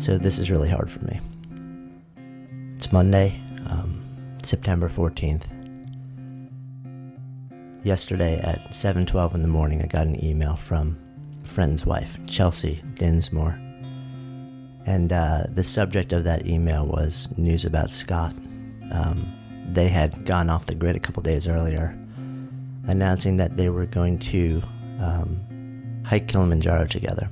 So this is really hard for me. It's Monday, um, September 14th. Yesterday at 7:12 in the morning, I got an email from friend's wife, Chelsea Dinsmore. And uh, the subject of that email was news about Scott. Um, they had gone off the grid a couple days earlier, announcing that they were going to um, hike Kilimanjaro together.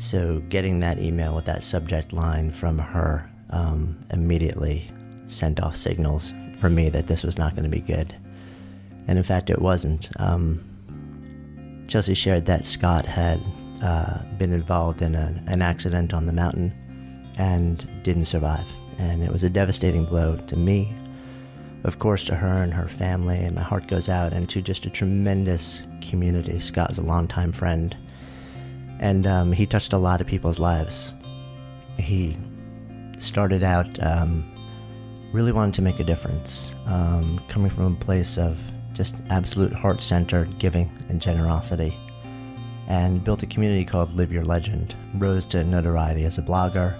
So, getting that email with that subject line from her um, immediately sent off signals for me that this was not going to be good. And in fact, it wasn't. Um, Chelsea shared that Scott had uh, been involved in a, an accident on the mountain and didn't survive. And it was a devastating blow to me, of course, to her and her family. And my heart goes out and to just a tremendous community. Scott is a longtime friend and um, he touched a lot of people's lives. He started out um, really wanting to make a difference, um, coming from a place of just absolute heart centered giving and generosity, and built a community called Live Your Legend. Rose to notoriety as a blogger,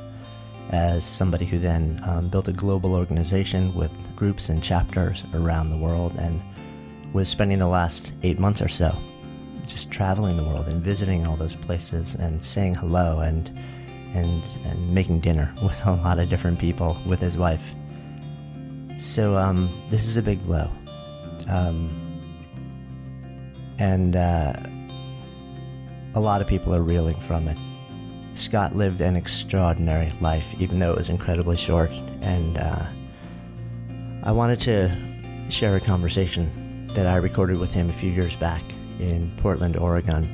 as somebody who then um, built a global organization with groups and chapters around the world, and was spending the last eight months or so just traveling the world and visiting all those places and saying hello and and and making dinner with a lot of different people with his wife. So um, this is a big blow, um, and uh, a lot of people are reeling from it. Scott lived an extraordinary life, even though it was incredibly short, and uh, I wanted to share a conversation that I recorded with him a few years back in Portland, Oregon.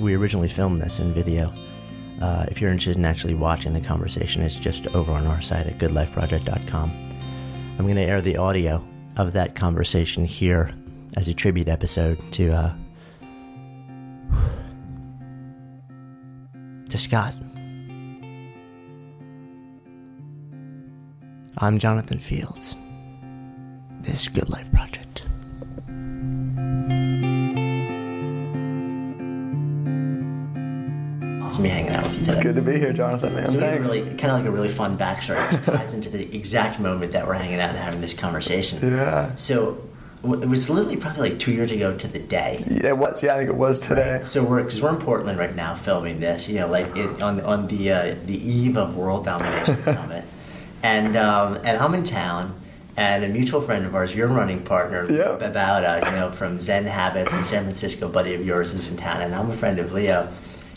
We originally filmed this in video. Uh, if you're interested in actually watching the conversation, it's just over on our site at goodlifeproject.com. I'm going to air the audio of that conversation here as a tribute episode to uh, to Scott. I'm Jonathan Fields. This is Good Life Project. Awesome me hanging out with you today. It's good to be here, Jonathan, man. So Thanks. really kind of like a really fun backstory which ties into the exact moment that we're hanging out and having this conversation. Yeah. So it was literally probably like two years ago to the day. Yeah, it was. Yeah, I think it was today. So we're because we're in Portland right now filming this. You know, like it, on on the uh, the eve of World Domination Summit, and um, and I'm in town. And a mutual friend of ours, your running partner, Yep. uh, you know from Zen Habits in San Francisco, buddy of yours is in town, and I'm a friend of Leo.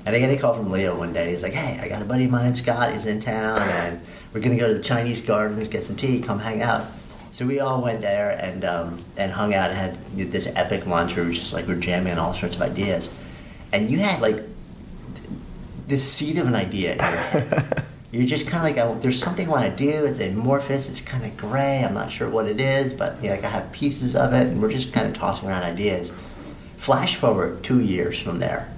And I get a call from Leo one day. He's like, "Hey, I got a buddy of mine, Scott. He's in town, and we're gonna go to the Chinese Gardens, get some tea, come hang out." So we all went there and um, and hung out and had this epic lunch where we were just like we're jamming on all sorts of ideas. And you had like this seed of an idea in your head. You're just kind of like, I, there's something I want to do. It's amorphous. It's kind of gray. I'm not sure what it is, but you know, like I have pieces of it, and we're just kind of tossing around ideas. Flash forward two years from there,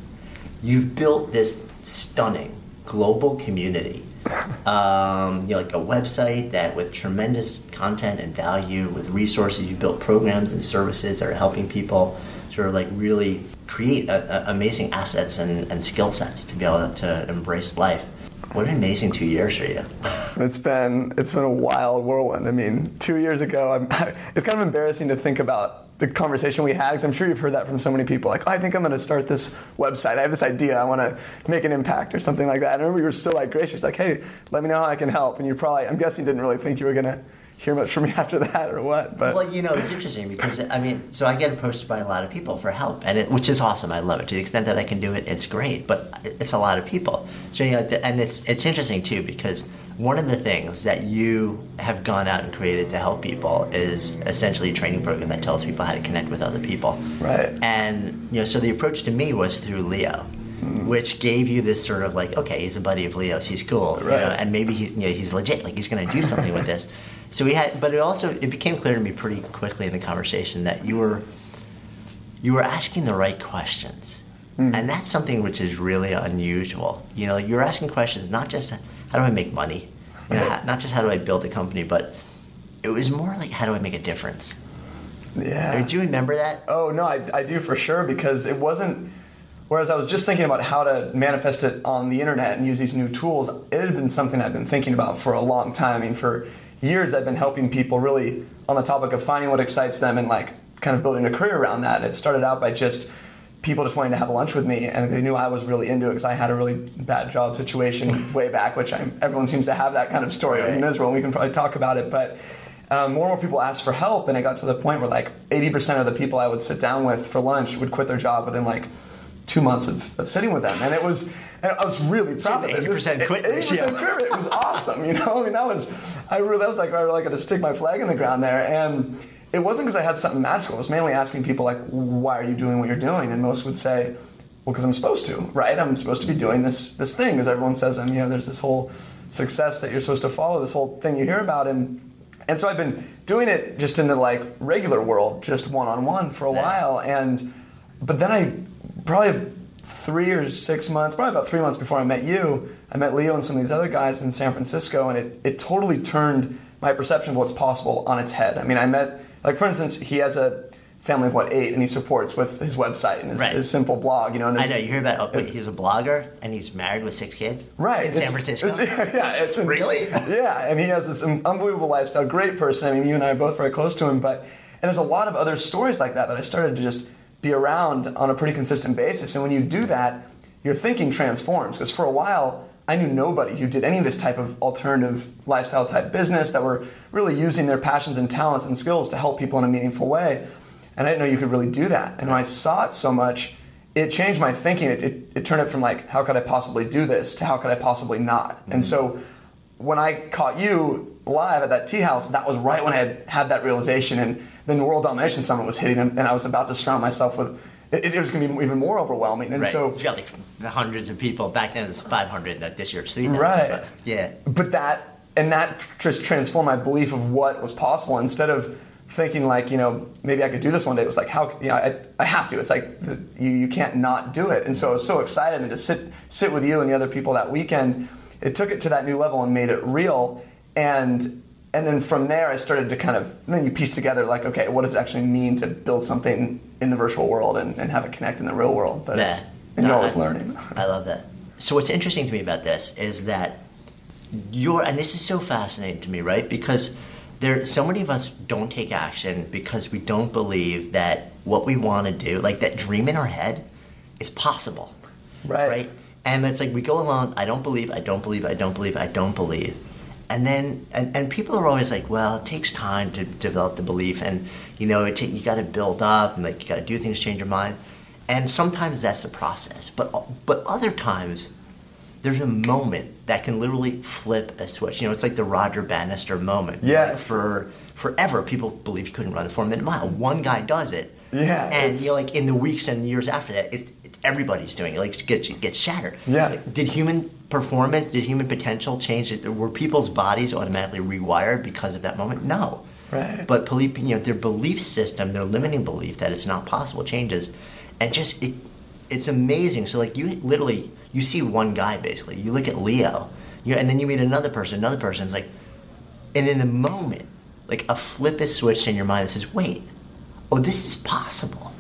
you've built this stunning global community. Um, you know, like a website that with tremendous content and value, with resources, you built programs and services that are helping people sort of like really create a, a amazing assets and, and skill sets to be able to embrace life. What an amazing two years for you. It's been it's been a wild whirlwind. I mean, two years ago, I'm, it's kind of embarrassing to think about the conversation we had because I'm sure you've heard that from so many people. Like, oh, I think I'm going to start this website. I have this idea. I want to make an impact or something like that. I remember you were so like gracious, like, hey, let me know how I can help. And you probably, I'm guessing, didn't really think you were going to hear much from me after that or what. But Well, you know, it's interesting because I mean, so I get approached by a lot of people for help, and it, which is awesome. I love it to the extent that I can do it. It's great, but it's a lot of people. So you know, and it's it's interesting too because one of the things that you have gone out and created to help people is essentially a training program that tells people how to connect with other people. Right. And you know, so the approach to me was through Leo. Hmm. Which gave you this sort of like, okay, he's a buddy of Leo's, he's cool, you know, Right. and maybe he's you know he's legit, like he's going to do something with this. So we had, but it also it became clear to me pretty quickly in the conversation that you were you were asking the right questions, mm-hmm. and that's something which is really unusual. You know, you're asking questions not just how do I make money, you know, how- not just how do I build a company, but it was more like how do I make a difference. I yeah. mean, do you remember that? Oh no, I, I do for sure because it wasn't Whereas I was just thinking about how to manifest it on the internet and use these new tools, it had been something I've been thinking about for a long time. I mean, for years I've been helping people really on the topic of finding what excites them and like kind of building a career around that. And it started out by just people just wanting to have lunch with me, and they knew I was really into it because I had a really bad job situation way back, which I'm, everyone seems to have that kind of story right. in Israel. And we can probably talk about it, but um, more and more people asked for help, and it got to the point where like 80% of the people I would sit down with for lunch would quit their job within like two months of, of sitting with them, and it was. And I was really proud of it. 80% quit. 80% quit. It was awesome. You know, I mean, that was, I really, that was like, I really got to stick my flag in the ground there. And it wasn't because I had something magical. It was mainly asking people like, why are you doing what you're doing? And most would say, well, because I'm supposed to, right? I'm supposed to be doing this this thing, because everyone says, I'm, you know, there's this whole success that you're supposed to follow, this whole thing you hear about, and and so I've been doing it just in the like regular world, just one on one for a yeah. while, and but then I probably three or six months, probably about three months before I met you, I met Leo and some of these other guys in San Francisco, and it it totally turned my perception of what's possible on its head. I mean, I met like for instance, he has a family of what eight, and he supports with his website and his, right. his simple blog. You know, and I know you hear about. Oh, wait, he's a blogger and he's married with six kids. Right in San Francisco. It's, yeah, it's really. Yeah, and he has this unbelievable lifestyle. Great person. I mean, you and I are both very close to him. But and there's a lot of other stories like that that I started to just be around on a pretty consistent basis. And when you do that, your thinking transforms because for a while I knew nobody who did any of this type of alternative lifestyle type business that were really using their passions and talents and skills to help people in a meaningful way. And I didn't know you could really do that. And when I saw it so much, it changed my thinking. It, it, it turned it from like, how could I possibly do this to how could I possibly not? Mm-hmm. And so when I caught you live at that tea house, that was right when I had had that realization. And then the World Domination Summit was hitting, and I was about to surround myself with it, it was going to be even more overwhelming. And right. so you got like hundreds of people. Back then it was 500. That this year it's 3,000. Right. But, yeah. But that and that just transformed my belief of what was possible. Instead of thinking like you know maybe I could do this one day, it was like how you know I, I have to. It's like you you can't not do it. And so I was so excited and to sit sit with you and the other people that weekend. It took it to that new level and made it real. And and then from there I started to kind of then you piece together like okay what does it actually mean to build something in the virtual world and, and have it connect in the real world? But yeah. and no, you're always I, learning. I love that. So what's interesting to me about this is that you're and this is so fascinating to me right? Because there so many of us don't take action because we don't believe that what we want to do like that dream in our head is possible. Right. Right? And it's like we go along I don't believe I don't believe I don't believe I don't believe and then and, and people are always like well it takes time to develop the belief and you know it you got to build up and like you got to do things change your mind. And sometimes that's the process. But but other times there's a moment that can literally flip a switch. You know it's like the roger bannister moment. Yeah. For forever people believe you couldn't run a four minute mile. One guy does it. Yeah and you know like in the weeks and years after that it everybody's doing it like it gets, gets shattered yeah like, did human performance, did human potential change? Were people's bodies automatically rewired because of that moment? No. Right. But you know, their belief system, their limiting belief that it's not possible changes, and just it, it's amazing. So like you literally, you see one guy basically. You look at Leo, you, and then you meet another person, another person. It's like, and in the moment, like a flip is switched in your mind that says, "Wait, oh, this is possible."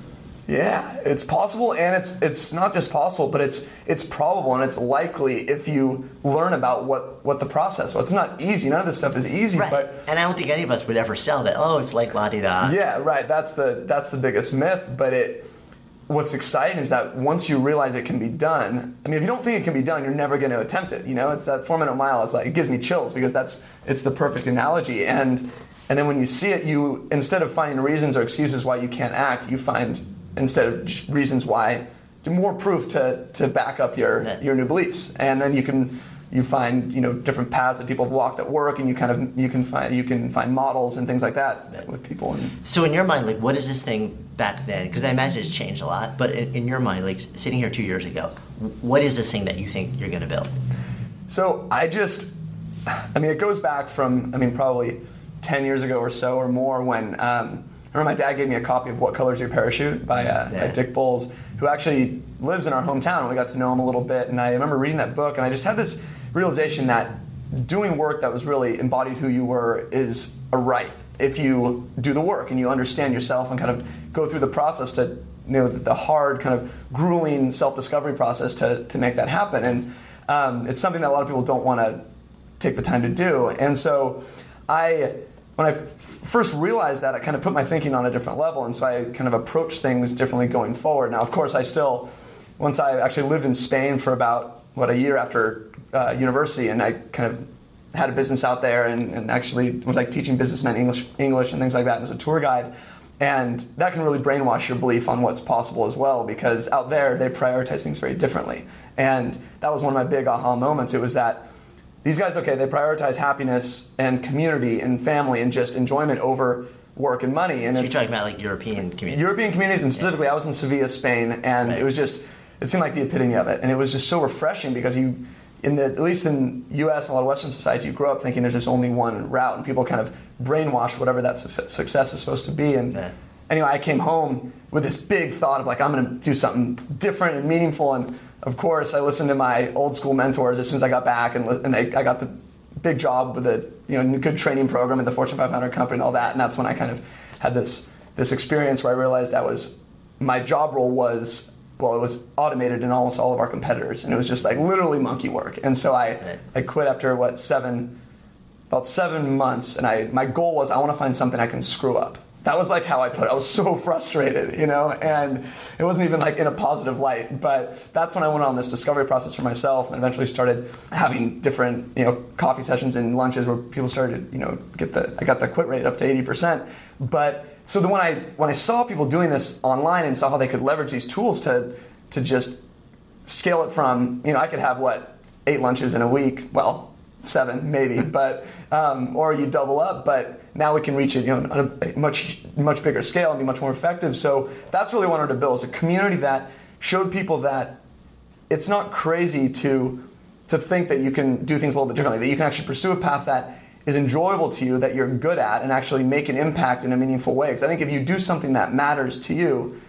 Yeah, it's possible, and it's it's not just possible, but it's it's probable and it's likely if you learn about what what the process was. It's not easy. None of this stuff is easy, right. but and I don't think any of us would ever sell that. Oh, it's like la di da. Yeah, right. That's the that's the biggest myth. But it what's exciting is that once you realize it can be done. I mean, if you don't think it can be done, you're never going to attempt it. You know, it's that four minute mile. It's like it gives me chills because that's it's the perfect analogy and. And then when you see it, you instead of finding reasons or excuses why you can't act, you find instead of just reasons why, do more proof to, to back up your, yeah. your new beliefs. And then you can you find you know different paths that people have walked that work, and you kind of you can find you can find models and things like that with people. And, so in your mind, like what is this thing back then? Because I imagine it's changed a lot. But in, in your mind, like sitting here two years ago, what is this thing that you think you're going to build? So I just, I mean, it goes back from I mean probably ten years ago or so or more when. Um, remember my dad gave me a copy of What Color's Your Parachute by, uh, yeah. by Dick Bolles, who actually lives in our hometown. We got to know him a little bit, and I remember reading that book, and I just had this realization that doing work that was really embodied who you were is a right if you do the work and you understand yourself and kind of go through the process to you know the hard kind of grueling self-discovery process to to make that happen. And um, it's something that a lot of people don't want to take the time to do. And so I when I first realized that, I kind of put my thinking on a different level, and so I kind of approached things differently going forward. Now, of course, I still, once I actually lived in Spain for about what a year after uh, university, and I kind of had a business out there, and, and, actually was like teaching businessmen English, English and things like that, as a tour guide. And that can really brainwash your belief on what's possible as well, because out there they prioritize things very differently. And that was one of my big aha moments. It was that these guys, okay, they prioritize happiness and community and family and just enjoyment over work and money. And so you're talking about like European communities. European communities, and specifically, yeah. I was in Sevilla, Spain, and right. it was just it seemed like the epitome of it, and it was just so refreshing because you, in the at least in U.S. and a lot of Western societies, you grow up thinking there's just only one route, and people kind of brainwash whatever that su- success is supposed to be. And yeah. anyway, I came home with this big thought of like I'm going to do something different and meaningful and of course, I listened to my old school mentors as soon as I got back, and, and they, I got the big job with a you know good training program at the Fortune 500 company and all that. And that's when I kind of had this this experience where I realized I was my job role was well, it was automated in almost all of our competitors, and it was just like literally monkey work. And so I right. I quit after what seven about seven months, and I my goal was I want to find something I can screw up that was like how I put it. I was so frustrated, you know, and it wasn't even like in a positive light. But that's when I went on this discovery process for myself and eventually started having different, you know, coffee sessions and lunches where people started, you know, get the I got the quit rate up to 80%. But so then when I when I saw people doing this online and saw how they could leverage these tools to to just scale it from, you know, I could have what, eight lunches in a week. Well, seven maybe, but um, or you double up. But now we can reach it, you know, on a much much bigger scale and be much more effective. So that's really what I wanted to build is a community that showed people that it's not crazy to to think that you can do things a little bit differently. That you can actually pursue a path that is enjoyable to you, that you're good at, and actually make an impact in a meaningful way. Because I think if you do something that matters to you,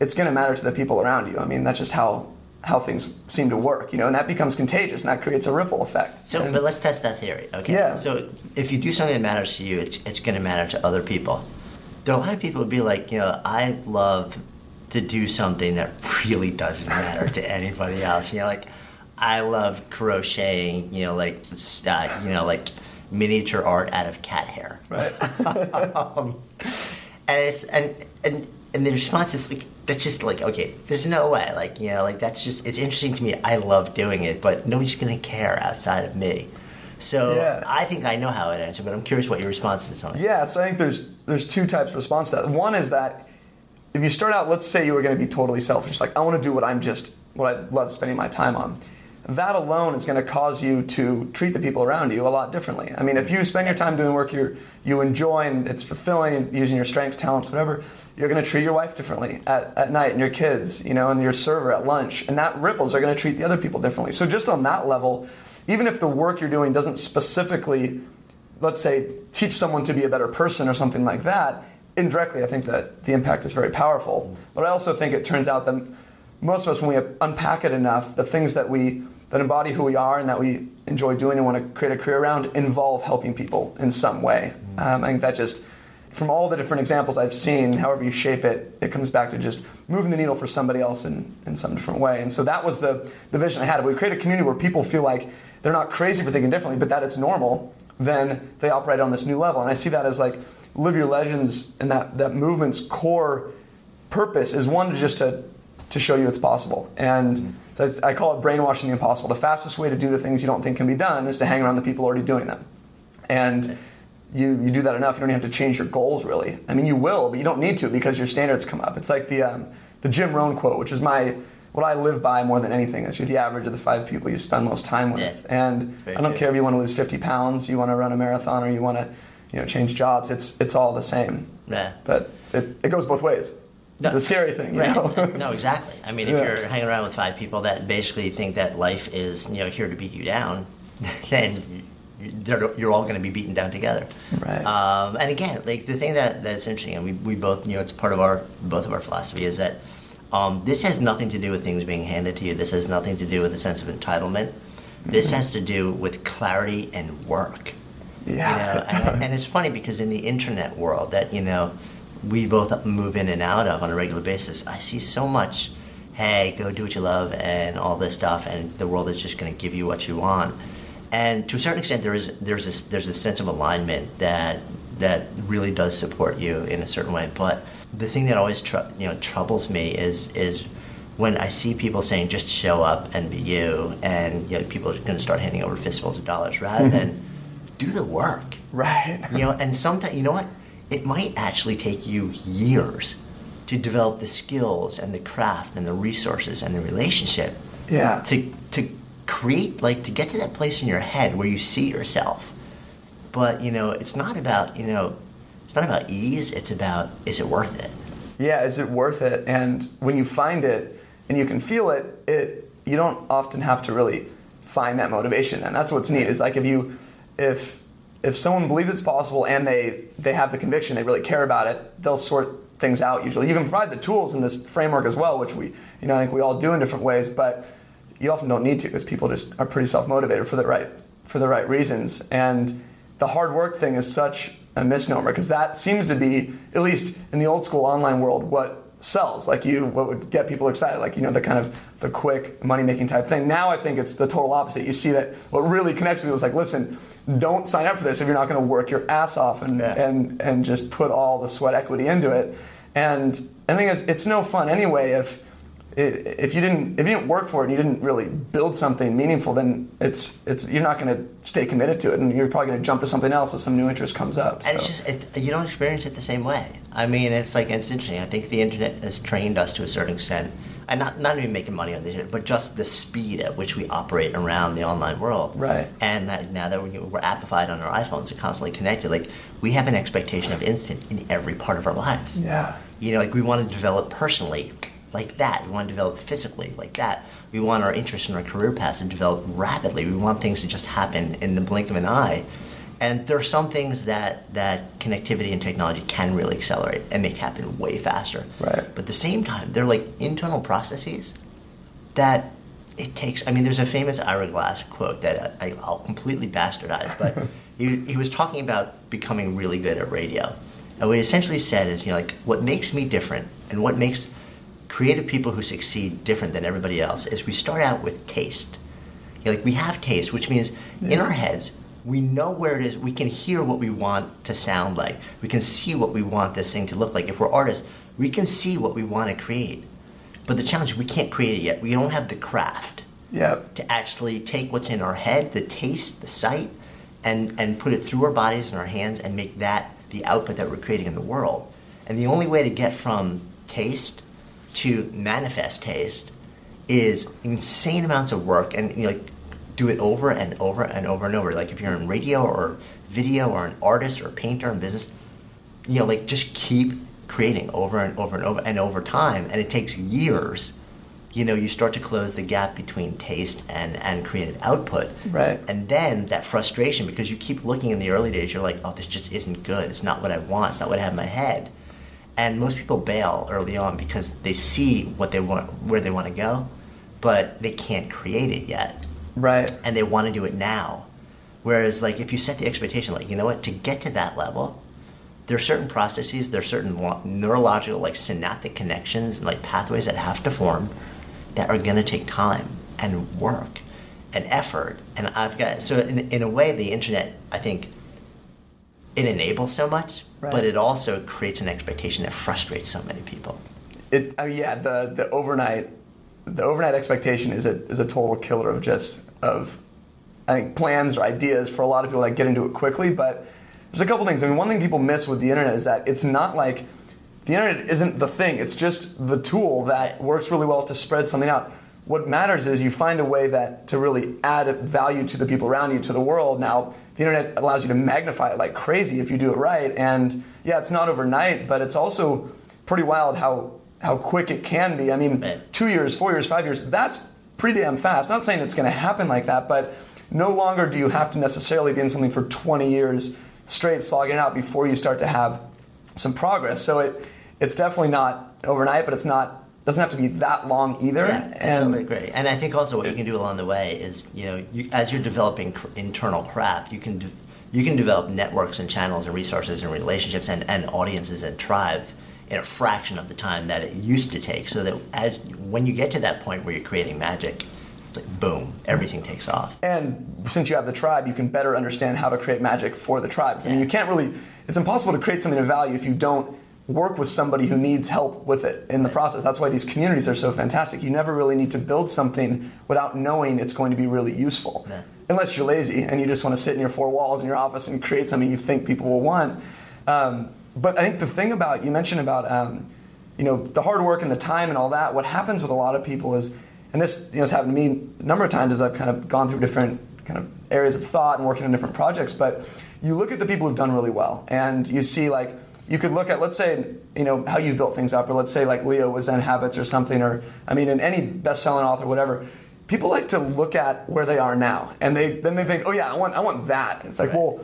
it's going to matter to the people around you. I mean, that's just how how things seem to work, you know, and that becomes contagious, and that creates a ripple effect. So, and, but let's test that theory, okay? Yeah. So, if you do something that matters to you, it's, it's going to matter to other people. There are a lot of people who be like, you know, I love to do something that really doesn't matter to anybody else. You know, like I love crocheting. You know, like uh, you know, like miniature art out of cat hair. Right. um, and it's and and and the response is like that's just like okay there's no way like you know like that's just it's interesting to me. I love doing it but nobody's gonna care outside of me. So yeah. i think i know how it answer but i'm curious what your response is on it. Yeah so i think there's there's two types of response to that. One is that if you start out let's say you were going to be totally selfish like i want to do what i'm just what i love spending my time on that alone is going to cause you to treat the people around you a lot differently. I mean, if you spend your time doing work you you enjoy and it's fulfilling and using your strengths, talents, whatever, you're going to treat your wife differently at, at night and your kids, you know, and your server at lunch. And that ripples are going to treat the other people differently. So just on that level, even if the work you're doing doesn't specifically, let's say, teach someone to be a better person or something like that, indirectly, I think that the impact is very powerful. But I also think it turns out that most of us, when we unpack it enough, the things that we that embody who we are and that we enjoy doing and want to create a career around involve helping people in some way. Mm-hmm. Um, I think that just, from all the different examples I've seen, however you shape it, it comes back to just moving the needle for somebody else in, in some different way. And so that was the, the vision I had. If we create a community where people feel like they're not crazy for thinking differently, but that it's normal, then they operate on this new level. And I see that as like Live Your Legends and that, that movement's core purpose is one, just to to show you it's possible. And so I call it brainwashing the impossible. The fastest way to do the things you don't think can be done is to hang around the people already doing them. And you, you do that enough, you don't even have to change your goals really. I mean, you will, but you don't need to because your standards come up. It's like the, um, the Jim Rohn quote, which is my what I live by more than anything is you're the average of the five people you spend most time with. Yeah, and I don't true. care if you want to lose 50 pounds, you want to run a marathon, or you want to you know, change jobs. It's, it's all the same. Yeah. But it, it goes both ways. No, it's a scary thing, right. know? no, exactly. I mean, if yeah. you're hanging around with five people that basically think that life is, you know, here to beat you down, then you're all going to be beaten down together. Right. Um, and again, like the thing that that's interesting, and we, we both, you know, it's part of our both of our philosophy is that um, this has nothing to do with things being handed to you. This has nothing to do with a sense of entitlement. This mm-hmm. has to do with clarity and work. Yeah. You know? and, and it's funny because in the internet world, that you know we both move in and out of on a regular basis, I see so much. Hey, go do what you love and all this stuff, and the world is just going to give you what you want. And to a certain extent, there is there's this there's a sense of alignment that that really does support you in a certain way. But the thing that always tr- you know troubles me is is when I see people saying just show up and be you, and you know, people are going to start handing over fistfuls of dollars rather than do the work. Right. You know, and sometimes you know what? It might actually take you years to develop the skills and the craft and the resources and the relationship. Yeah. To to create like to get to that place in your head where you see yourself. But you know, it's not about you know, it's not about ease. It's about is it worth it? Yeah, is it worth it? And when you find it and you can feel it, it you don't often have to really find that motivation. And that's what's neat is like if you if if someone believes it's possible and they they have the conviction, they really care about it, they'll sort things out usually. You can provide the tools in this framework as well, which we you know I think we all do in different ways, but you often don't need to because people just are pretty self-motivated for the right for the right reasons. And the hard work thing is such a misnomer because that seems to be at least in the old school online world what sells like you what would get people excited like you know the kind of the quick money making type thing now i think it's the total opposite you see that what really connects with people is like listen don't sign up for this if you're not going to work your ass off and Yeah. and and just put all the sweat equity into it and i think it's, it's no fun anyway if if you didn't if you didn't work for it and you didn't really build something meaningful then it's it's you're not going to stay committed to it and you're probably going to jump to something else if some new interest comes up And it's just it, you don't experience it the same way. I mean, it's like it's interesting. I think the internet has trained us to a certain extent, and not not even making money on the internet, but just the speed at which we operate around the online world. Right. And that now that we're, we're appified on our iPhones and constantly connected, like we have an expectation of instant in every part of our lives. yeah You know, like we want to develop personally like that. We want to develop physically like that. We want our interests and our career paths to develop rapidly. We want things to just happen in the blink of an eye. And there are some things that, that connectivity and technology can really accelerate and make happen way faster. Right. But at the same time, they're like internal processes that it takes. I mean, there's a famous Ira Glass quote that I, I'll completely bastardize, but he, he was talking about becoming really good at radio. And what he essentially said is, you know, like, what makes me different and what makes creative people who succeed different than everybody else is we start out with taste. You know, like, we have taste, which means in our heads, we know where it is. We can hear what we want to sound like. We can see what we want this thing to look like. If we're artists, we can see what we want to create. But the challenge is we can't create it yet. We don't have the craft yeah to actually take what's in our head, the taste, the sight, and, and put it through our bodies and our hands and make that the output that we're creating in the world. And the only way to get from taste to manifest taste is insane amounts of work and you know, like do it over and over and over and over. Like if you're in radio or video or an artist or a painter in business, you know, like just keep creating over and over and over and over time, and it takes years. You know, you start to close the gap between taste and, and creative output. Right. And then that frustration, because you keep looking in the early days, you're like, oh, this just isn't good. It's not what I want. It's not what I have in my head. And most people bail early on because they see what they want, where they want to go, but they can't create it yet right and they want to do it now. Whereas, like, if you set the expectation, like, you know what, to get to that level, there are certain processes, there are certain lo- neurological, like, synaptic connections and, like, pathways that have to form that are going to take time and work and effort. And I've got, so in, in a way, the internet, I think, it enables so much, Right. but it also creates an expectation that frustrates so many people. it I mean, yeah the the overnight the overnight expectation is a is a total killer of just of I think plans or ideas for a lot of people that get into it quickly. But there's a couple things. I mean, one thing people miss with the internet is that it's not like the internet isn't the thing. It's just the tool that works really well to spread something out. What matters is you find a way that to really add value to the people around you, to the world. Now, the internet allows you to magnify it like crazy if you do it right. And yeah, it's not overnight, but it's also pretty wild how how quick it can be. I mean, two years, four years, five years, that's pretty damn fast. Not saying it's going to happen like that, but no longer do you have to necessarily be in something for 20 years straight slogging it out before you start to have some progress. So it it's definitely not overnight, but it's not doesn't have to be that long either. Yeah, I and totally agree. And I think also what you can do along the way is, you know, you, as you're developing cr- internal craft, you can do, you can develop networks and channels and resources and relationships and, and audiences and tribes in a fraction of the time that it used to take. So that as when you get to that point where you're creating magic, it's like boom, everything takes off. And since you have the tribe, you can better understand how to create magic for the tribes. I mean, you can't really. It's impossible to create something of value if you don't work with somebody who needs help with it in the process. That's why these communities are so fantastic. You never really need to build something without knowing it's going to be really useful. Yeah. Unless you're lazy and you just want to sit in your four walls in your office and create something you think people will want. Um, but I think the thing about you mentioned about um, you know the hard work and the time and all that. What happens with a lot of people is, and this you know has happened to me a number of times as I've kind of gone through different kind of areas of thought and working on different projects. But you look at the people who've done really well, and you see like you could look at let's say you know how you've built things up, or let's say like Leo was Zen Habits or something, or I mean, in any best-selling author, whatever. People like to look at where they are now, and they then they think, oh yeah, I want I want that. It's like Right. well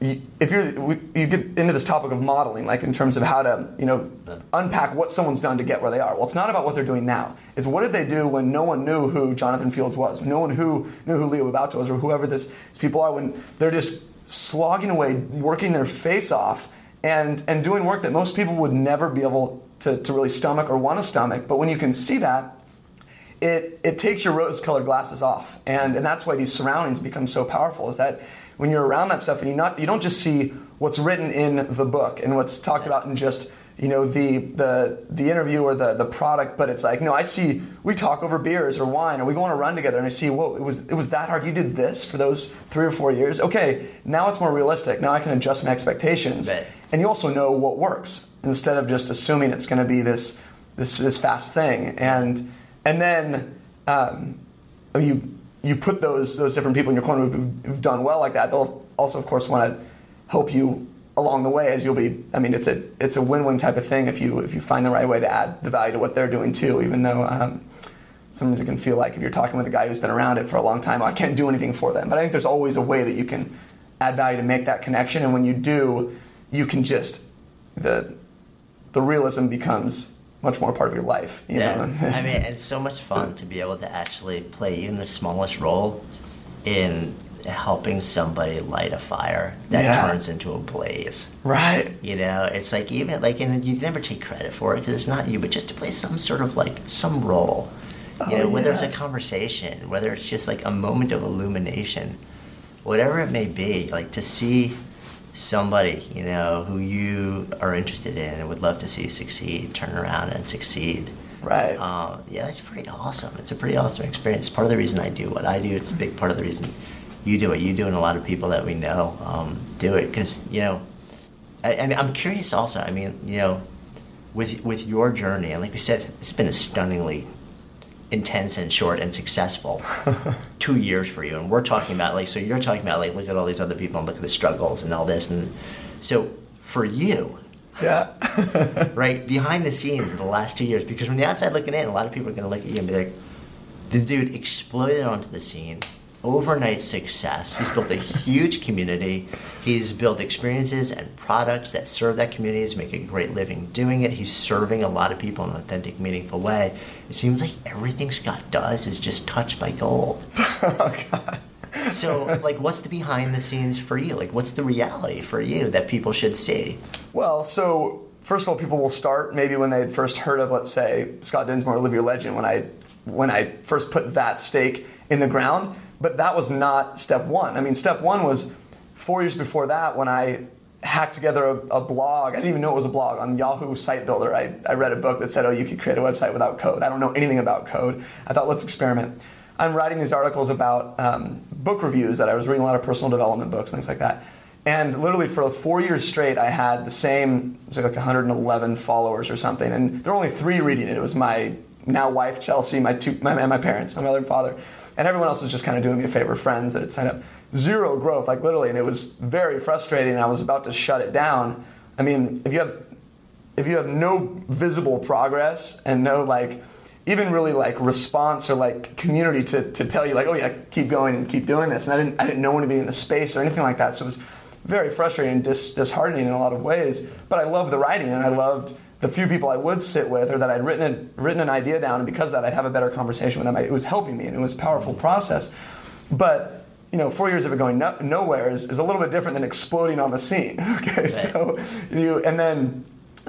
if you're you get into this topic of modeling like in terms of how to you know unpack what someone's done to get where they are. Well it's not about what they're doing now. It's what did they do when no one knew who jonathan fields was? No one who knew who leo Babauta was or whoever this, these people are when they're just slogging away working their face off and and doing work that most people would never be able to, to really stomach or want to stomach. But when you can see that it, it takes your rose colored glasses off. And, and that's why these surroundings become so powerful is that when you're around that stuff and you not you don't just see what's written in the book and what's talked about in just you know the the the interview or the the product but it's like no I see we talk over beers or wine or we go on a run together and I see whoa it was it was that hard. You did this for those three or four years? Okay now it's more realistic. Now I can adjust my expectations. Right. and you also know what works instead of just assuming it's going to be this this this fast thing. And and then um, you you put those those different people in your corner who've, who've done well like that they'll also of course want to help you along the way as you'll be I mean it's a it's a win-win type of thing if you if you find the right way to add the value to what they're doing too even though um, sometimes it can feel like if you're talking with a guy who's been around it for a long time I can't do anything for them. But I think there's always a way that you can add value to make that connection and when you do you can just the the realism becomes much more part of your life you Yeah, know? I mean, it's so much fun to be able to actually play even the smallest role in helping somebody light a fire that Yeah. turns into a blaze. right You know, it's like even like, and you never take credit for it because it's not you, but just to play some sort of like some role. You Oh, know, whether it's a conversation, whether it's just like a moment of illumination, whatever it may be, like to see somebody, you know, who you are interested in and would love to see succeed, turn around and succeed. Right. Um, yeah, it's pretty awesome. It's a pretty awesome experience. It's part of the reason I do what I do. It's a big part of the reason you do it. You do, and a lot of people that we know um, do it because you know. I, I mean, I'm curious also. I mean, you know, with with your journey, and like we said, it's been a stunningly intense and short and successful two years for you. And we're talking about like, so you're talking about like, look at all these other people and look at the struggles and all this. And so for you, yeah right behind the scenes in the last two years, because from the outside looking in, a lot of people are going to look at you and be like, the dude exploded onto the scene, overnight success. He's built a huge community. He's built experiences and products that serve that community. He's making a great living doing it. He's serving a lot of people in an authentic, meaningful way. It seems like everything Scott does is just touched by gold. oh god So, like, what's the behind the scenes for you? Like, what's the reality for you that people should see? Well, so first of all, people will start maybe when they had first heard of, let's say, Scott Dinsmore, Live Your Legend, when I when I first put that stake in the ground. But that was not step one. I mean, step one was four years before that when I hacked together a, a blog. I didn't even know it was a blog on Yahoo Site Builder. I, I read a book that said, oh, you could create a website without code. I don't know anything about code. I thought, let's experiment. I'm writing these articles about um, book reviews that I was reading a lot of personal development books, things like that. And literally for four years straight, I had the same, it was like 111 followers or something. And there were only three reading it. It was my now wife, Chelsea, my two, my, my parents, my mother and father. And everyone else was just kind of doing me a favor, friends that had signed up. Zero growth, like literally. And it was very frustrating. I was about to shut it down. I mean, if you have if you have no visible progress and no like even really like response or like community to, to tell you like oh yeah keep going and keep doing this and I didn't I didn't know when to be in the space or anything like that so it was very frustrating and dis- disheartening in a lot of ways but I loved the writing and I loved the few people I would sit with or that I'd written a, written an idea down and because of that I'd have a better conversation with them I, it was helping me and it was a powerful process but you know, four years of it going no- nowhere is, is a little bit different than exploding on the scene. Okay, right. so you and then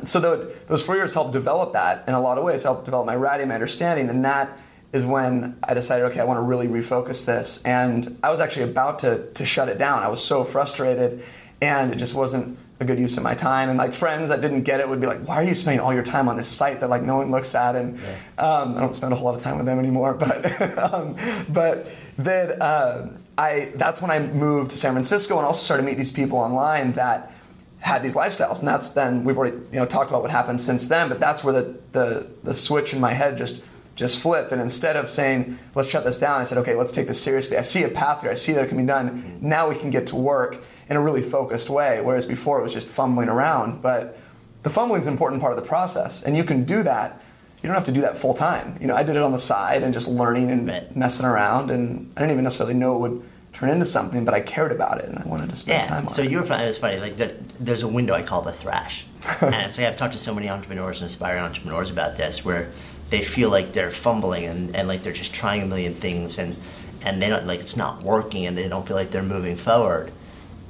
so the, those four years helped develop that in a lot of ways, helped develop my writing, my understanding, and that is when I decided, okay, I want to really refocus this. And I was actually about to to shut it down. I was so frustrated, and it just wasn't a good use of my time. And like friends that didn't get it would be like, "Why are you spending all your time on this site that like no one looks at?" And yeah. um, I don't spend a whole lot of time with them anymore. But um, but then uh, I that's when I moved to San Francisco and also started to meet these people online that had these lifestyles. And that's then we've already you know talked about what happened since then. But that's where the the, the switch in my head just just flipped. And instead of saying, let's shut this down, I said, okay, let's take this seriously. I see a path here. I see that it can be done. Now we can get to work in a really focused way, whereas before it was just fumbling around. But the fumbling is an important part of the process, and you can do that. You don't have to do that full time. You know, I did it on the side and just learning and messing around, and I didn't even necessarily know it would turn into something, but I cared about it and I wanted to spend yeah, time on so it. So you were finding it's funny, like there's a window I call the thrash. and so I've talked to so many entrepreneurs and aspiring entrepreneurs about this where they feel like they're fumbling and, and like they're just trying a million things and and they don't like it's not working and they don't feel like they're moving forward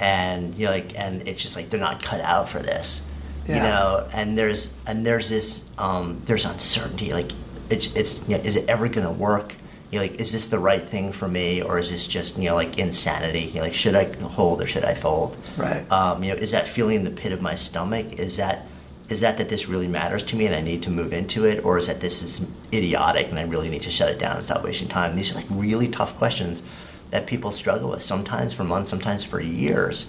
and you know like and it's just like they're not cut out for this yeah. you know? And there's and there's this um, there's uncertainty like it's it's you know, is it ever gonna work? You know, like is this the right thing for me or is this just you know like insanity? You know, like should I hold or should I fold? Right. Um, you know is that feeling in the pit of my stomach is that is that that this really matters to me and I need to move into it, or is that this is idiotic and I really need to shut it down and stop wasting time? These are like really tough questions that people struggle with, sometimes for months, sometimes for years,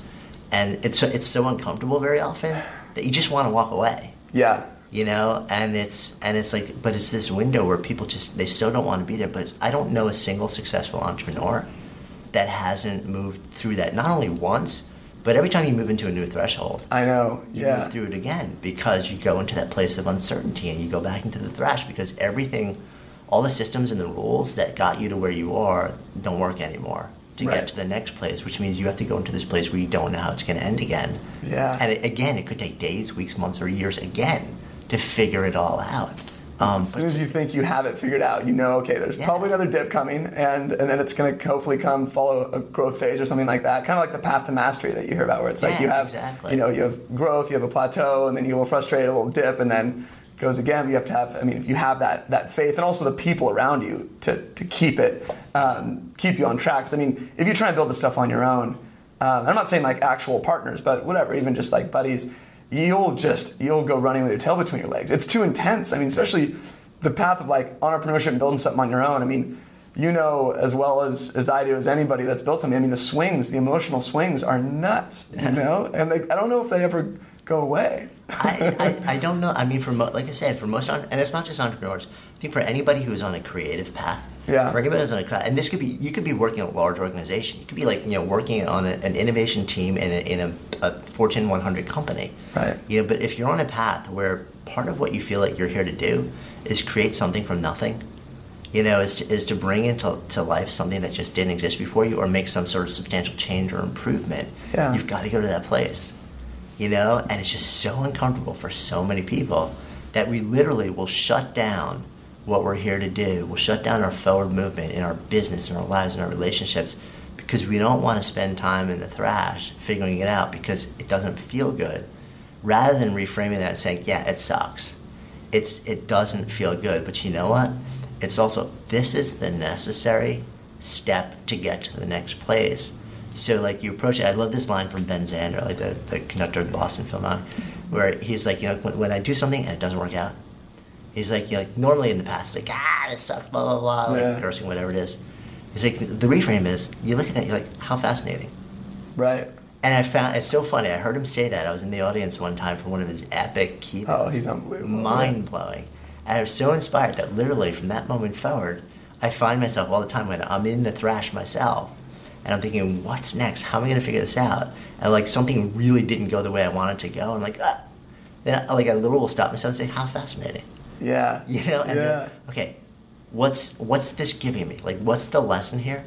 and it's it's so uncomfortable very often that you just want to walk away. Yeah. You know, and it's and it's like, but it's this window where people just they still don't want to be there. But I don't know a single successful entrepreneur that hasn't moved through that not only once but every time you move into a new threshold, I know, you yeah. move through it again because you go into that place of uncertainty and you go back into the thrash because everything, all the systems and the rules that got you to where you are don't work anymore to right. get to the next place, which means you have to go into this place where you don't know how it's going to end again. Yeah. And it, again, it could take days, weeks, months, or years again to figure it all out. Um, as soon as you think you have it figured out, you know, okay, there's yeah. probably another dip coming, and and then it's going to hopefully come follow a growth phase or something like that. Kind of like the path to mastery that you hear about, where it's yeah, like you have, exactly. you know, you have growth, you have a plateau, and then you will frustrate a little dip, and then goes again. You have to have, I mean, if you have that that faith, and also the people around you to to keep it, um, keep you on track. Because I mean, if you try and build this stuff on your own, um, I'm not saying like actual partners, but whatever, even just like buddies you'll just you'll go running with your tail between your legs. It's too intense. I mean, especially the path of like entrepreneurship and building something on your own. I mean, you know as well as, as I do as anybody that's built something. I mean, the swings, the emotional swings are nuts, you know, and I don't know if they ever go away. I, I, I, don't know. I mean, for mo- like I said, for most, and it's not just entrepreneurs. I think for anybody who's on a creative path, yeah. For anybody who's on a and this could be you could be working at a large organization. You could be like you know working on a, an innovation team in a, in a, a Fortune 100 company. Right. You know, but if you're on a path where part of what you feel like you're here to do is create something from nothing. You know, is to, is to bring into to life something that just didn't exist before you, or make some sort of substantial change or improvement. Yeah. You've got to go to that place. You know, and it's just so uncomfortable for so many people that we literally will shut down what we're here to do. We'll shut down our forward movement in our business, in our lives, in our relationships, because we don't want to spend time in the thrash figuring it out because it doesn't feel good. Rather than reframing that and saying, yeah, it sucks it's it doesn't feel good. But you know what? It's also this is the necessary step to get to the next place. So like you approach it. I love this line from Ben Zander, like the, the conductor of the Boston Philharmonic, where he's like, you know, when, when I do something and it doesn't work out, he's like, you know, like normally in the past, like ah, this sucks, blah blah blah, like yeah. cursing, whatever it is. He's like, the reframe is you look at that, you're like, how fascinating. Right. And I found it's so funny. I heard him say that. I was in the audience one time for one of his epic keynotes. Oh, he's unbelievable. Mind blowing. And I was so inspired that literally from that moment forward, I find myself all the time when I'm in the thrash myself, and I'm thinking, what's next? How am I going to figure this out? And like something really didn't go the way I wanted to go. I'm like, ah. Then I, like I literally will stop myself and say, how fascinating. Yeah. You know. And yeah. Then, okay, what's what's this giving me? Like, what's the lesson here?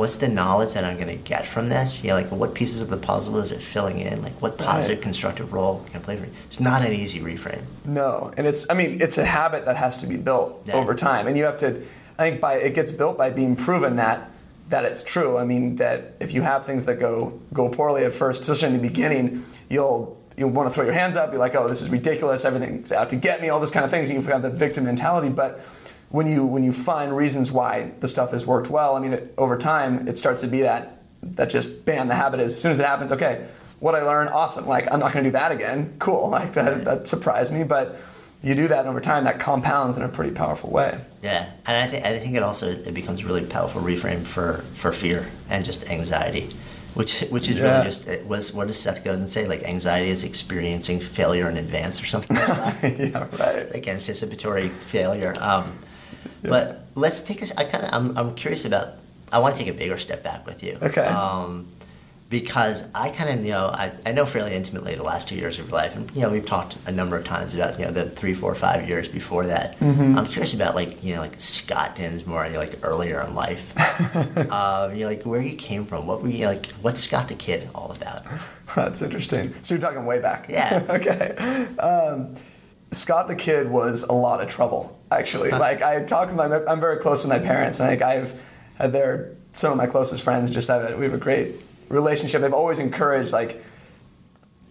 what's the knowledge that I'm going to get from this? Yeah, like what pieces of the puzzle is it filling in? Like what positive, right. constructive role can I play for me? It's not an easy reframe. No, and it's I mean it's a habit that has to be built yeah. over time, and you have to. I think by it gets built by being proven that that it's true. I mean that if you have things that go go poorly at first, especially in the beginning, you'll you want to throw your hands up. You're like, oh, this is ridiculous. Everything's out to get me. All this kind of things. You have got the victim mentality, but when you when you find reasons why the stuff has worked well, I mean, it, over time, it starts to be that that just bam, the habit is as soon as it happens, okay, what I learned, awesome. Like I'm not going to do that again. Cool. Like that that surprised me, but you do that over time, that compounds in a pretty powerful way. Yeah, and I think I think it also it becomes a really powerful reframe for for fear and just anxiety, which which is yeah. really just it was what does Seth Godin say? Like anxiety is experiencing failure in advance or something like that. yeah, right. It's like anticipatory failure. Um, yeah. But let's take a. I kind of. I'm, I'm curious about. I want to take a bigger step back with you. Okay. Um, because I kind of know I, I know fairly intimately the last two years of your life, and you know we've talked a number of times about you know the three, four, five years before that. Mm-hmm. I'm curious about like you know like Scott Dinsmore, you know, like earlier in life. um, you know, like where you came from. What were you like? What's Scott the Kid all about? That's interesting. So you're talking way back. Yeah. okay. Um, Scott the Kid was a lot of trouble, actually. like I talk with my, I'm very close with my parents, and like I've had their some of my closest friends. Just have a, we have a great relationship. They've always encouraged like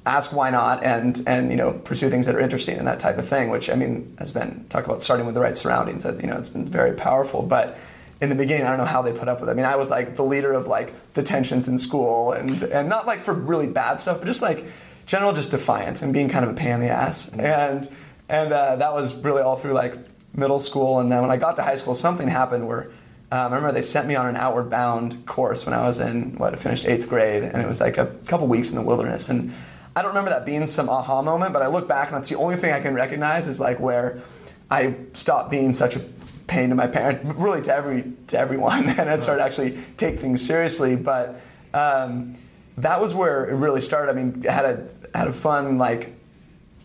ask why not and and you know pursue things that are interesting and that type of thing. Which I mean has been talk about starting with the right surroundings. That you know it's been very powerful, but. In the beginning, I don't know how they put up with it. I mean, I was like the leader of like the tensions in school, and and not like for really bad stuff, but just like general just defiance and being kind of a pain in the ass. And and uh, that was really all through like middle school. And then when I got to high school, something happened where um, I remember they sent me on an outward bound course when I was in what I finished eighth grade, and it was like a couple weeks in the wilderness. And I don't remember that being some aha moment, but I look back and that's the only thing I can recognize is like where I stopped being such a pain to my parents, really to every to everyone, and I started actually take things seriously. But um, that was where it really started. I mean, I had a had a fun like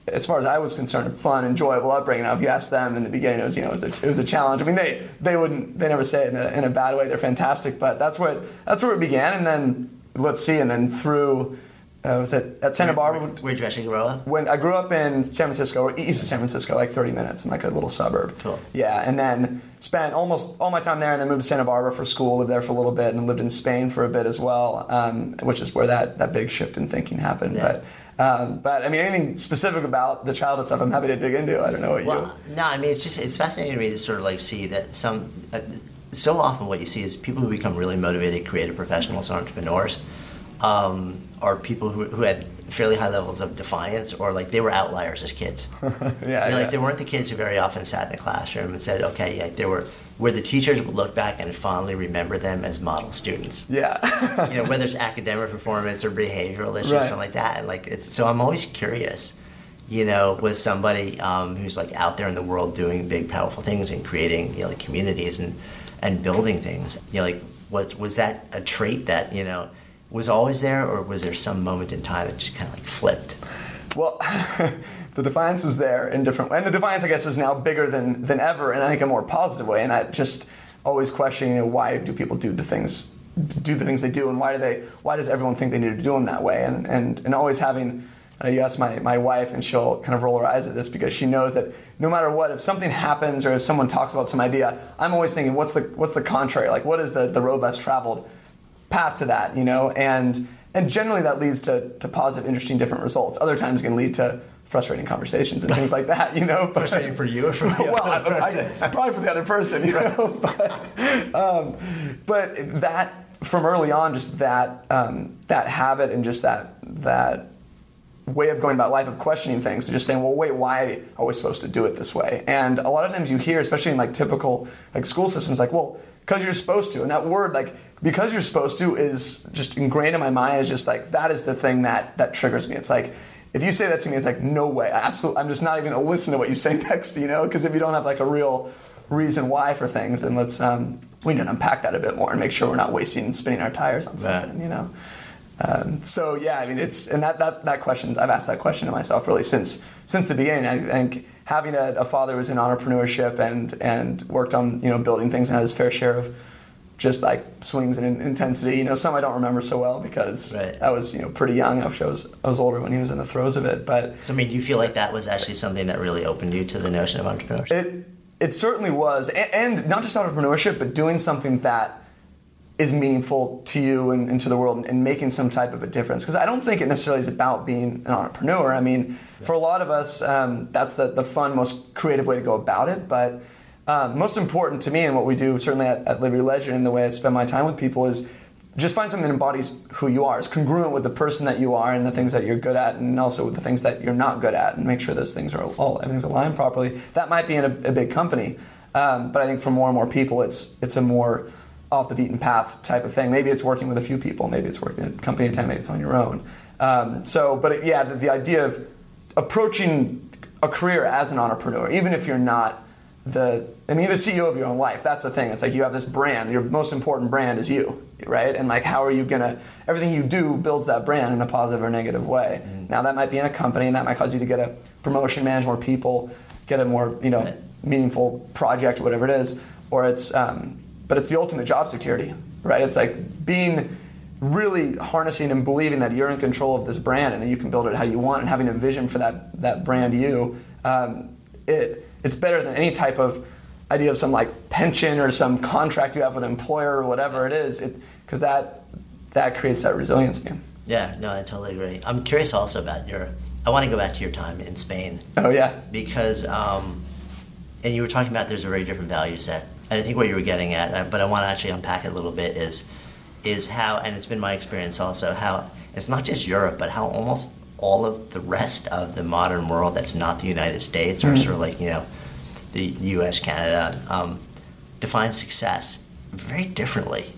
as far as I was concerned, fun, enjoyable upbringing. Now, if you ask them in the beginning, it was you know it was a, it was a challenge. I mean, they they wouldn't they never say it in a, in a bad way. They're fantastic, but that's what that's where it began. And then let's see, and then through. Uh, was it at Santa Barbara? Where, where'd you actually grow up? When I grew up in San Francisco, or east of San Francisco, like 30 minutes in like a little suburb. Cool. Yeah, and then spent almost all my time there, and then moved to Santa Barbara for school. Lived there for a little bit, and lived in Spain for a bit as well, um, which is where that that big shift in thinking happened. Yeah. But um, but I mean, anything specific about the childhood stuff, I'm happy to dig into. I don't know what well, you. No, I mean, it's just it's fascinating to me to sort of like see that some. Uh, so often, what you see is people who become really motivated creative professionals, entrepreneurs, um, are people who, who had fairly high levels of defiance or like they were outliers as kids. yeah, yeah, like they weren't the kids who very often sat in the classroom and said, okay, yeah, they were where the teachers would look back and fondly remember them as model students. Yeah. you know, whether it's academic performance or behavioral issues, right. something like that. And like it's so I'm always curious, you know, with somebody um, who's like out there in the world doing big, powerful things and creating, you know, like communities and and building things. You know, like was was that a trait that, you know, was always there or was there some moment in time that just kind of like flipped? Well, the defiance was there in different and the defiance I guess is now bigger than than ever and I think a more positive way and I just always questioning you know, why do people do the things do the things they do and why do they why does everyone think they need to do them that way? And and, and always having uh, you ask my, my wife and she'll kind of roll her eyes at this because she knows that no matter what if something happens or if someone talks about some idea i'm always thinking what's the what's the contrary? Like what is the, the road less traveled path to that you know? And and generally that leads to, to positive interesting different results other times it can lead to frustrating conversations and things like that, you know. But, frustrating for you or for the well, other I, I, probably for the other person, you know. but, um, but that from early on, just that um, that habit and just that that way of going about life of questioning things, just saying, well, wait, why are we supposed to do it this way? And a lot of times you hear, especially in like typical like school systems, like, well, because you're supposed to, and that word like because you're supposed to is just ingrained in my mind. Is just like that is the thing that that triggers me. It's like if you say that to me, it's like, no way. I absolutely, I'm just not even gonna listen to what you say next, you know? Because if you don't have like a real reason why for things, then let's, um, we need to unpack that a bit more and make sure we're not wasting and spinning our tires on something, you know? Um, so yeah, I mean, it's, and that, that, that question, I've asked that question to myself really since, since the beginning. I think having a, a father who was in entrepreneurship and, and worked on, you know, building things and had his fair share of, just like swings in intensity. You know, some I don't remember so well because right. I was you know pretty young. I was I was older when he was in the throes of it. But so I mean, do you feel like that was actually something that really opened you to the notion of entrepreneurship? It it certainly was, and, and not just entrepreneurship, but doing something that is meaningful to you and, and to the world and, and making some type of a difference. Because I don't think it necessarily is about being an entrepreneur. I mean, for a lot of us, um, that's the, the fun, most creative way to go about it. But um, most important to me and what we do, certainly at, at Live Your Legend, and the way I spend my time with people is just find something that embodies who you are. It's congruent with the person that you are and the things that you're good at, and also with the things that you're not good at, and make sure those things are all everything's aligned properly. That might be in a, a big company, um, but I think for more and more people, it's it's a more off the beaten path type of thing. Maybe it's working with a few people, maybe it's working in a company of ten, maybe it's on your own. Um, so, but it, yeah, the, the idea of approaching a career as an entrepreneur, even if you're not the I mean, you're the CEO of your own life. That's the thing. It's like you have this brand. Your most important brand is you, right? And like, how are you gonna? Everything you do builds that brand in a positive or negative way. Mm. Now, that might be in a company, and that might cause you to get a promotion, manage more people, get a more you know meaningful project, whatever it is. Or it's, um, but it's the ultimate job security, right? It's like being really harnessing and believing that you're in control of this brand and that you can build it how you want, and having a vision for that that brand you. Um, it it's better than any type of idea of some like pension or some contract you have with an employer or whatever it is, because that that creates that resiliency. Yeah, no, I totally agree. I'm curious also about your. I want to go back to your time in Spain. Oh yeah. Because, um, and you were talking about there's a very different value set. And I think what you were getting at, uh, but I want to actually unpack it a little bit is, is how, and it's been my experience also, how it's not just Europe, but how almost all of the rest of the modern world that's not the United States mm-hmm. or sort of like, you know, the U.S., Canada, um, defines success very differently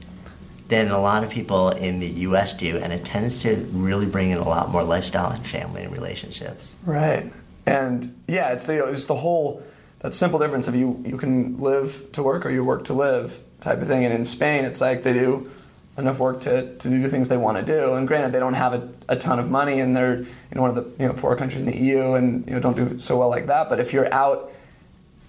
than a lot of people in the U.S. do, and it tends to really bring in a lot more lifestyle and family and relationships. Right, and yeah, it's the it's the whole that simple difference of you you can live to work or you work to live type of thing. And in Spain, it's like they do enough work to, to do the things they want to do. And granted, they don't have a, a ton of money, and they're in one of the you know poor countries in the EU, and you know don't do so well like that. But if you're out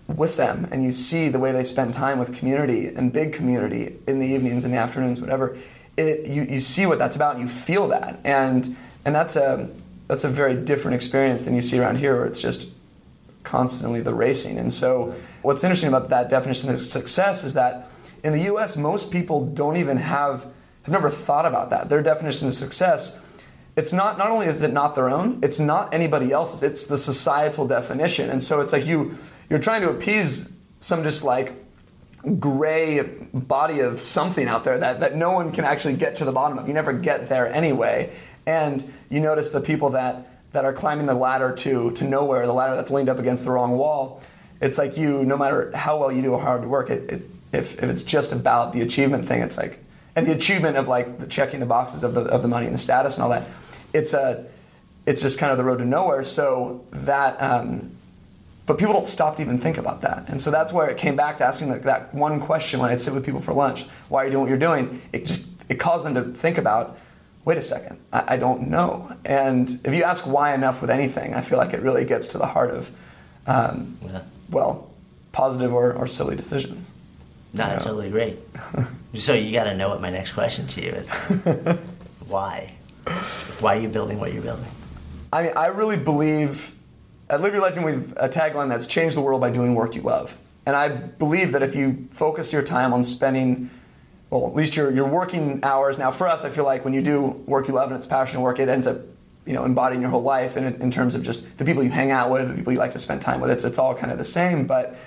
with them and you see the way they spend time with community and big community in the evenings and the afternoons, whatever, it, you, you see what that's about and you feel that. And, and that's, a, that's a very different experience than you see around here where it's just constantly the racing. And so, what's interesting about that definition of success is that in the US, most people don't even have, have never thought about that. Their definition of success it's not not only is it not their own it's not anybody else's it's the societal definition and so it's like you you're trying to appease some just like gray body of something out there that, that no one can actually get to the bottom of. You never get there anyway. And you notice the people that, that are climbing the ladder to, to nowhere, the ladder that's leaned up against the wrong wall, it's like you, no matter how well you do or hard work, it, it, if, if it's just about the achievement thing, it's like, and the achievement of like the checking the boxes of the, of the money and the status and all that, it's a, it's just kind of the road to nowhere. So that, um, but people don't stop to even think about that. And so that's where it came back to asking that, that one question when I'd sit with people for lunch why are you doing what you're doing? It just it caused them to think about wait a second, I, I don't know. And if you ask why enough with anything, I feel like it really gets to the heart of, um, yeah. well, positive or, or silly decisions. No, I totally agree. so you got to know what my next question to you is. why? Why are you building what you're building? I mean, I really believe at Live Your Legend, we've a tagline that's changed the world by doing work you love. And I believe that if you focus your time on spending, well, at least your, your working hours. Now, for us, I feel like when you do work you love and it's passionate work, it ends up you know, embodying your whole life in, in terms of just the people you hang out with, the people you like to spend time with. It's, it's all kind of the same. But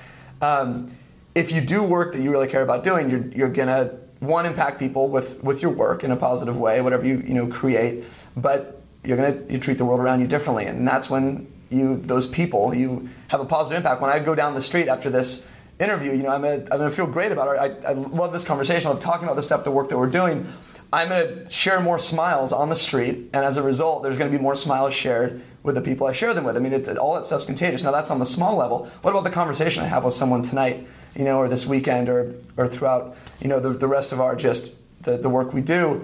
um, if you do work that you really care about doing, you're, you're to, one, impact people with, with your work in a positive way, whatever you, you know, create. But you're to you treat the world around you differently. And that's when you those people you have a positive impact. When I go down the street after this interview, you know, I'm gonna, I'm gonna feel great about it. I, I love this conversation. of talking about the stuff, the work that we're doing. I'm gonna share more smiles on the street, and as a result, there's gonna be more smiles shared with the people I share them with. I mean, it, all that stuff's contagious. Now that's on the small level. What about the conversation I have with someone tonight, you know, or this weekend, or or throughout, you know, the, the rest of our just the, the work we do?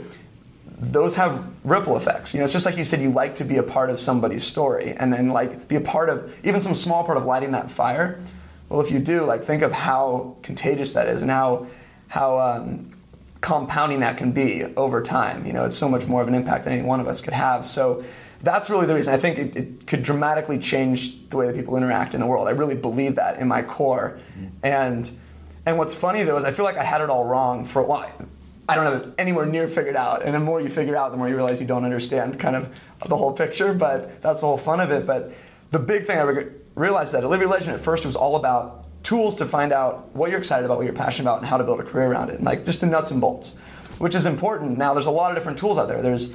those have ripple effects. You know, it's just like you said, you like to be a part of somebody's story and then like be a part of even some small part of lighting that fire. Well, if you do, like think of how contagious that is and how how um, compounding that can be over time. You know, it's so much more of an impact than any one of us could have. So that's really the reason. I think it, it could dramatically change the way that people interact in the world. I really believe that in my core. Mm-hmm. And and what's funny though is I feel like I had it all wrong for a while I don't have it anywhere near figured out. And the more you figure out, the more you realize you don't understand kind of the whole picture. But that's the whole fun of it. But the big thing I re- realized that Your Legend at first was all about tools to find out what you're excited about, what you're passionate about, and how to build a career around it. And like just the nuts and bolts, which is important. Now there's a lot of different tools out there. There's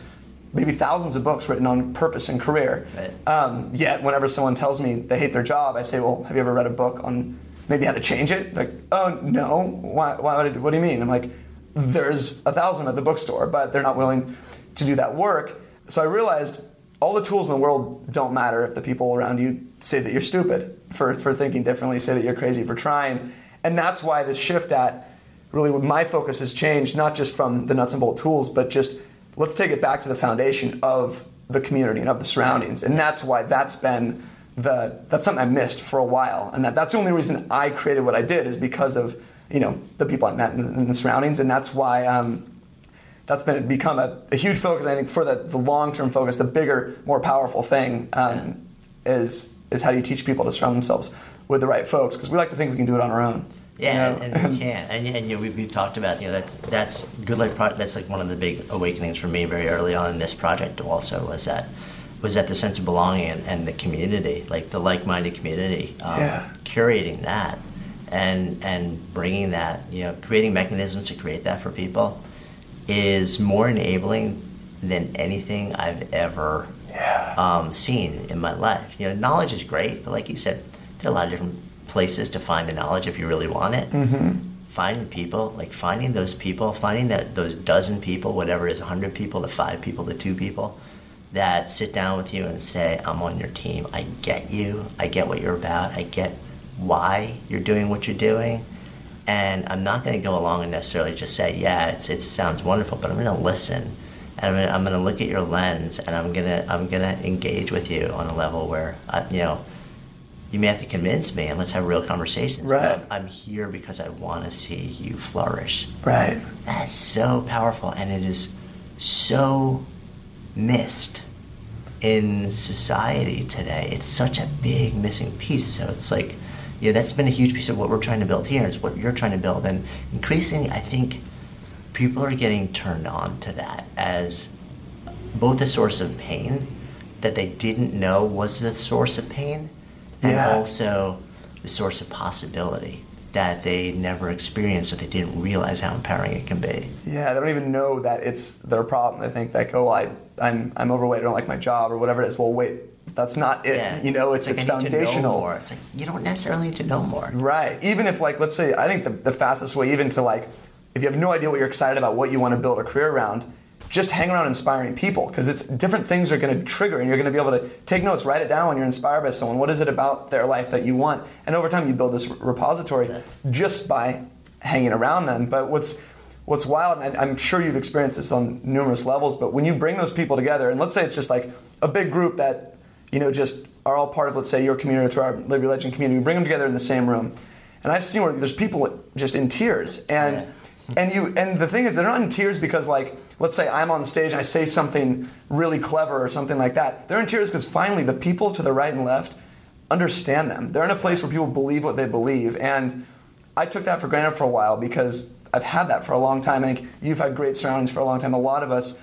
maybe thousands of books written on purpose and career. Right. Um, yet whenever someone tells me they hate their job, I say, well, have you ever read a book on maybe how to change it? Like, oh no, why? why would it, what do you mean? I'm like, there's a thousand at the bookstore, but they're not willing to do that work. So I realized all the tools in the world don't matter if the people around you say that you're stupid for, for thinking differently, say that you're crazy for trying. And that's why this shift at really my focus has changed, not just from the nuts and bolt tools, but just let's take it back to the foundation of the community and of the surroundings. And that's why that's been the that's something I missed for a while. And that, that's the only reason I created what I did is because of you know the people I met in, in the surroundings. And that's why um, that's been become a, a, huge focus. I think for the, the long term focus, the bigger, more powerful thing um, yeah. is is how do you teach people to surround themselves with the right folks? Because we like to think we can do it on our own. Yeah, you know? and, and, we can. And, and you know, we, we've talked about you know that's that's good life. Pro- that's like one of the big awakenings for me very early on in this project. Also, was that was that the sense of belonging and, and the community, like the like-minded community, um, yeah. curating that and and bringing that, you know, creating mechanisms to create that for people is more enabling than anything I've ever yeah. um, seen in my life. You know, knowledge is great, but like you said, there are a lot of different places to find the knowledge if you really want it. Mm-hmm. Finding people, like finding those people, finding that those dozen people, whatever it is, hundred people, the five people, the two people, that sit down with you and say, "I'm on your team. I get you. I get what you're about. I get why you're doing what you're doing." And I'm not going to go along and necessarily just say, "Yeah, it's, it sounds wonderful," but I'm going to listen and I'm I'm gonna look at your lens and I'm gonna I'm gonna engage with you on a level where I, you know you may have to convince me and let's have real conversations. Right. But I'm here because I want to see you flourish. Right. That's so powerful and it is so missed in society today. It's such a big missing piece. So it's like, yeah, that's been a huge piece of what we're trying to build here. It's what you're trying to build. And increasingly, I think people are getting turned on to that as both a source of pain that they didn't know was the source of pain and Yeah. also the source of possibility that they never experienced or they didn't realize how empowering it can be. Yeah, they don't even know that it's their problem. They think like, oh, I, I'm, I'm overweight. I don't like my job or whatever it is. Well, wait, that's not it. Yeah. You know, it's, like, it's I need to know foundational. more. It's like you don't necessarily need to know more. Right. Even if, like, let's say, I think the, the fastest way, even to like, if you have no idea what you're excited about, what you want to build a career around, just hang around inspiring people because it's different things are going to trigger, and you're going to be able to take notes, write it down when you're inspired by someone. What is it about their life that you want? And over time, you build this repository Yeah. just by hanging around them. But what's what's wild, and I'm sure you've experienced this on numerous levels, but when you bring those people together, and let's say it's just like a big group that you know just are all part of, let's say, your community or through our Live Your Legend community, we bring them together in the same room, and I've seen where there's people just in tears, and Yeah. and you and the thing is they're not in tears because like let's say I'm on stage and I say something really clever or something like that. They're in tears because finally the people to the right and left understand them. They're in a place where people believe what they believe. And I took that for granted for a while because I've had that for a long time. I think you've had great surroundings for a long time. A lot of us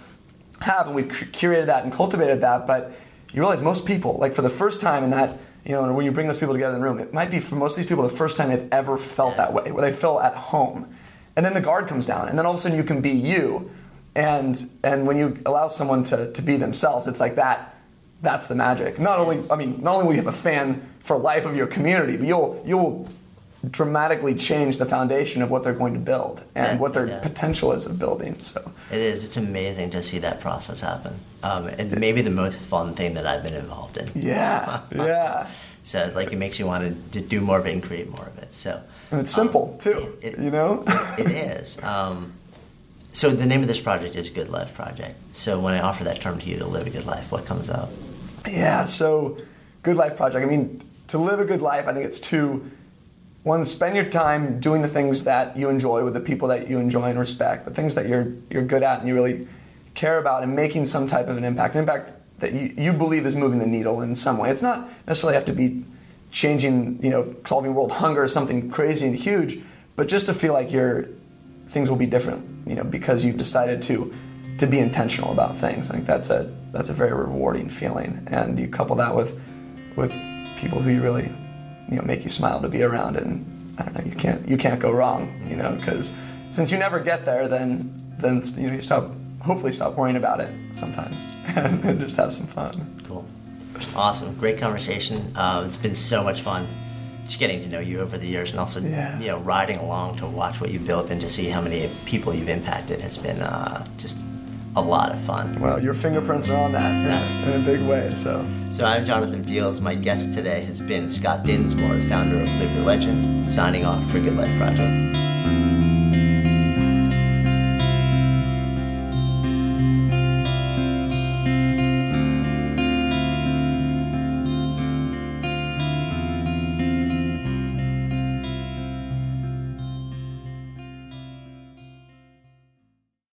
have, and we've curated that and cultivated that. But you realize most people, like for the first time in that, you know, when you bring those people together in the room, it might be for most of these people the first time they've ever felt that way, where they feel at home. And then the guard comes down, and then all of a sudden you can be you. And and when you allow someone to, to be themselves, it's like that. That's the magic. Not only, I mean, not only will you have a fan for life of your community, but you'll you'll dramatically change the foundation of what they're going to build and Yeah, what their yeah. potential is of building. So It is. It's amazing to see that process happen. Um, and maybe the most fun thing that I've been involved in. yeah, yeah. So like it makes you want to do more of it and create more of it. So And it's simple too. it- it- you know. it is. Um, so the name of this project is Good Life Project. So when I offer that term to you to live a good life, what comes up? Yeah, so Good Life Project. I mean, to live a good life, I think it's to one, spend your time doing the things that you enjoy with the people that you enjoy and respect, the things that you're you're good at and you really care about, and making some type of an impact, an impact that you, you believe is moving the needle in some way. It's not necessarily have to be changing, you know, solving world hunger or something crazy and huge, but just to feel like you're things will be different. You know, because you've decided to to be intentional about things. I think that's a that's a very rewarding feeling, and you couple that with with people who you really you know make you smile to be around, and I don't know, you can't you can't go wrong. You know, because since you never get there, then then you know you stop hopefully stop worrying about it sometimes and, just have some fun. Cool. Awesome. Great conversation. Uh, it's been so much fun just getting to know you over the years and also Yeah. you know riding along to watch what you built and to see how many people you've impacted has been uh, just a lot of fun. Well, your fingerprints are on that in, in a big way. So So I'm Jonathan Fields. My guest today has been Scott Dinsmore, founder of Live Your Legend, signing off for Good Life Project.